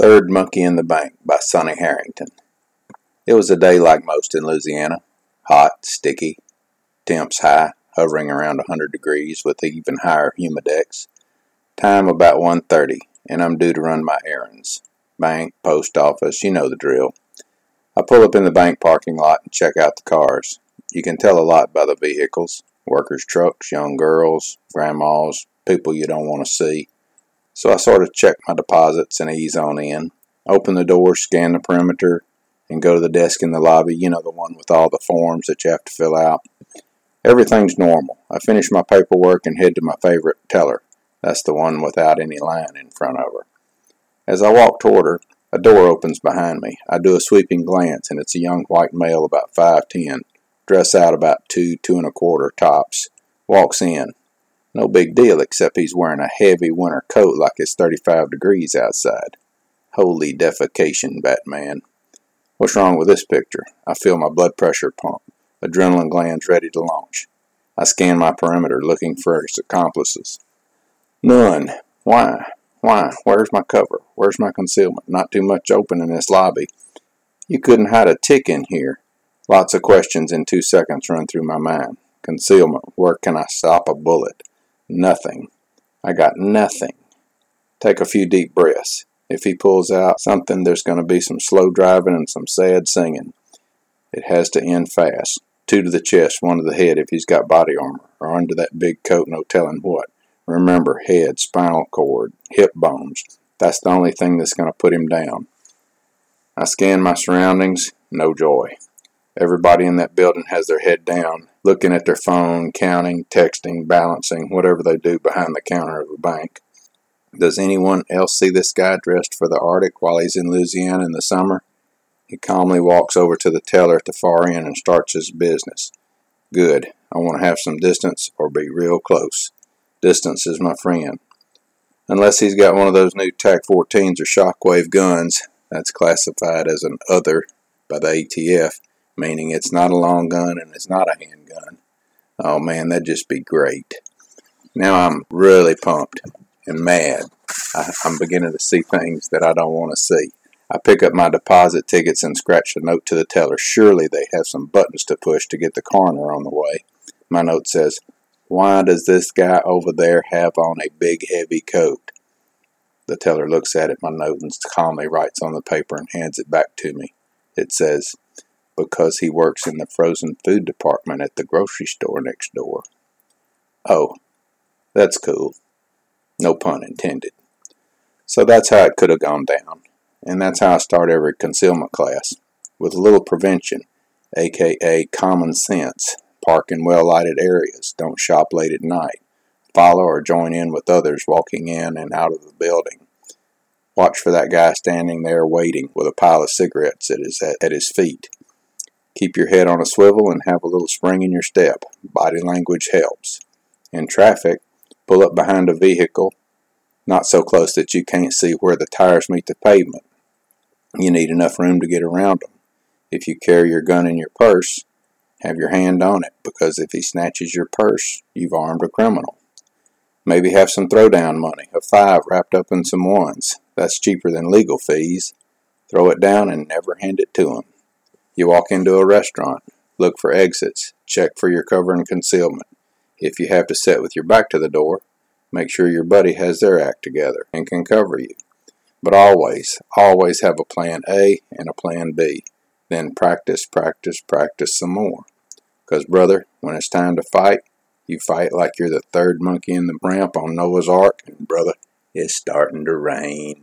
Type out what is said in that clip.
Third Monkey in the Bank by Sonny Harrington. It was a day like most in Louisiana. Hot, sticky, temps high, hovering around 100 degrees with even higher humidex. Time about 1.30, and I'm due to run my errands. Bank, post office, you know the drill. I pull up in the bank parking lot and check out the cars. You can tell a lot by the vehicles. Workers' trucks, young girls, grandmas, people you don't want to see. So I sort of check my deposits and ease on in. Open the door, scan the perimeter, and go to the desk in the lobby, you know, the one with all the forms that you have to fill out. Everything's normal. I finish my paperwork and head to my favorite teller. That's the one without any line in front of her. As I walk toward her, a door opens behind me. I do a sweeping glance, and it's a young white male about 5'10, dressed out about two, two and a quarter tops. Walks in. No big deal, except he's wearing a heavy winter coat like it's 35 degrees outside. Holy defecation, Batman. What's wrong with this picture? I feel my blood pressure pump, adrenaline glands ready to launch. I scan my perimeter, looking for his accomplices. None. Why? Why? Where's my cover? Where's my concealment? Not too much open in this lobby. You couldn't hide a tick in here. Lots of questions in two seconds run through my mind. Concealment. Where can I stop a bullet? Nothing. I got nothing. Take a few deep breaths. If he pulls out something, there's going to be some slow driving and some sad singing. It has to end fast. Two to the chest, one to the head if he's got body armor, or under that big coat, no telling what. Remember, head, spinal cord, hip bones. That's the only thing that's going to put him down. I scan my surroundings, no joy. Everybody in that building has their head down, looking at their phone, counting, texting, balancing, whatever they do behind the counter of a bank. Does anyone else see this guy dressed for the Arctic while he's in Louisiana in the summer? He calmly walks over to the teller at the far end and starts his business. Good. I want to have some distance or be real close. Distance is my friend. Unless he's got one of those new TAC 14s or shockwave guns, that's classified as an other by the ATF, meaning it's not a long gun and it's not a handgun. Oh man, that'd just be great. Now I'm really pumped and mad. I, am beginning to see things that I don't want to see. I pick up my deposit tickets and scratch a note to the teller. Surely they have some buttons to push to get the coroner on the way. My note says, Why does this guy over there have on a big heavy coat? The teller looks at it, my note, and calmly writes on the paper and hands it back to me. It says, because he works in the frozen food department at the grocery store next door. Oh, that's cool. No pun intended. So that's how it could have gone down. And that's how I start every concealment class. With a little prevention, aka common sense. Park in well lighted areas. Don't shop late at night. Follow or join in with others walking in and out of the building. Watch for that guy standing there waiting with a pile of cigarettes at his, at his feet. Keep your head on a swivel and have a little spring in your step. Body language helps. In traffic, pull up behind a vehicle, not so close that you can't see where the tires meet the pavement. You need enough room to get around them. If you carry your gun in your purse, have your hand on it, because if he snatches your purse, you've armed a criminal. Maybe have some throwdown money, a five wrapped up in some ones. That's cheaper than legal fees. Throw it down and never hand it to him. You walk into a restaurant, look for exits, check for your cover and concealment. If you have to sit with your back to the door, make sure your buddy has their act together and can cover you. But always, always have a plan A and a plan B. Then practice, practice, practice some more. Because, brother, when it's time to fight, you fight like you're the third monkey in the ramp on Noah's Ark, and, brother, it's starting to rain.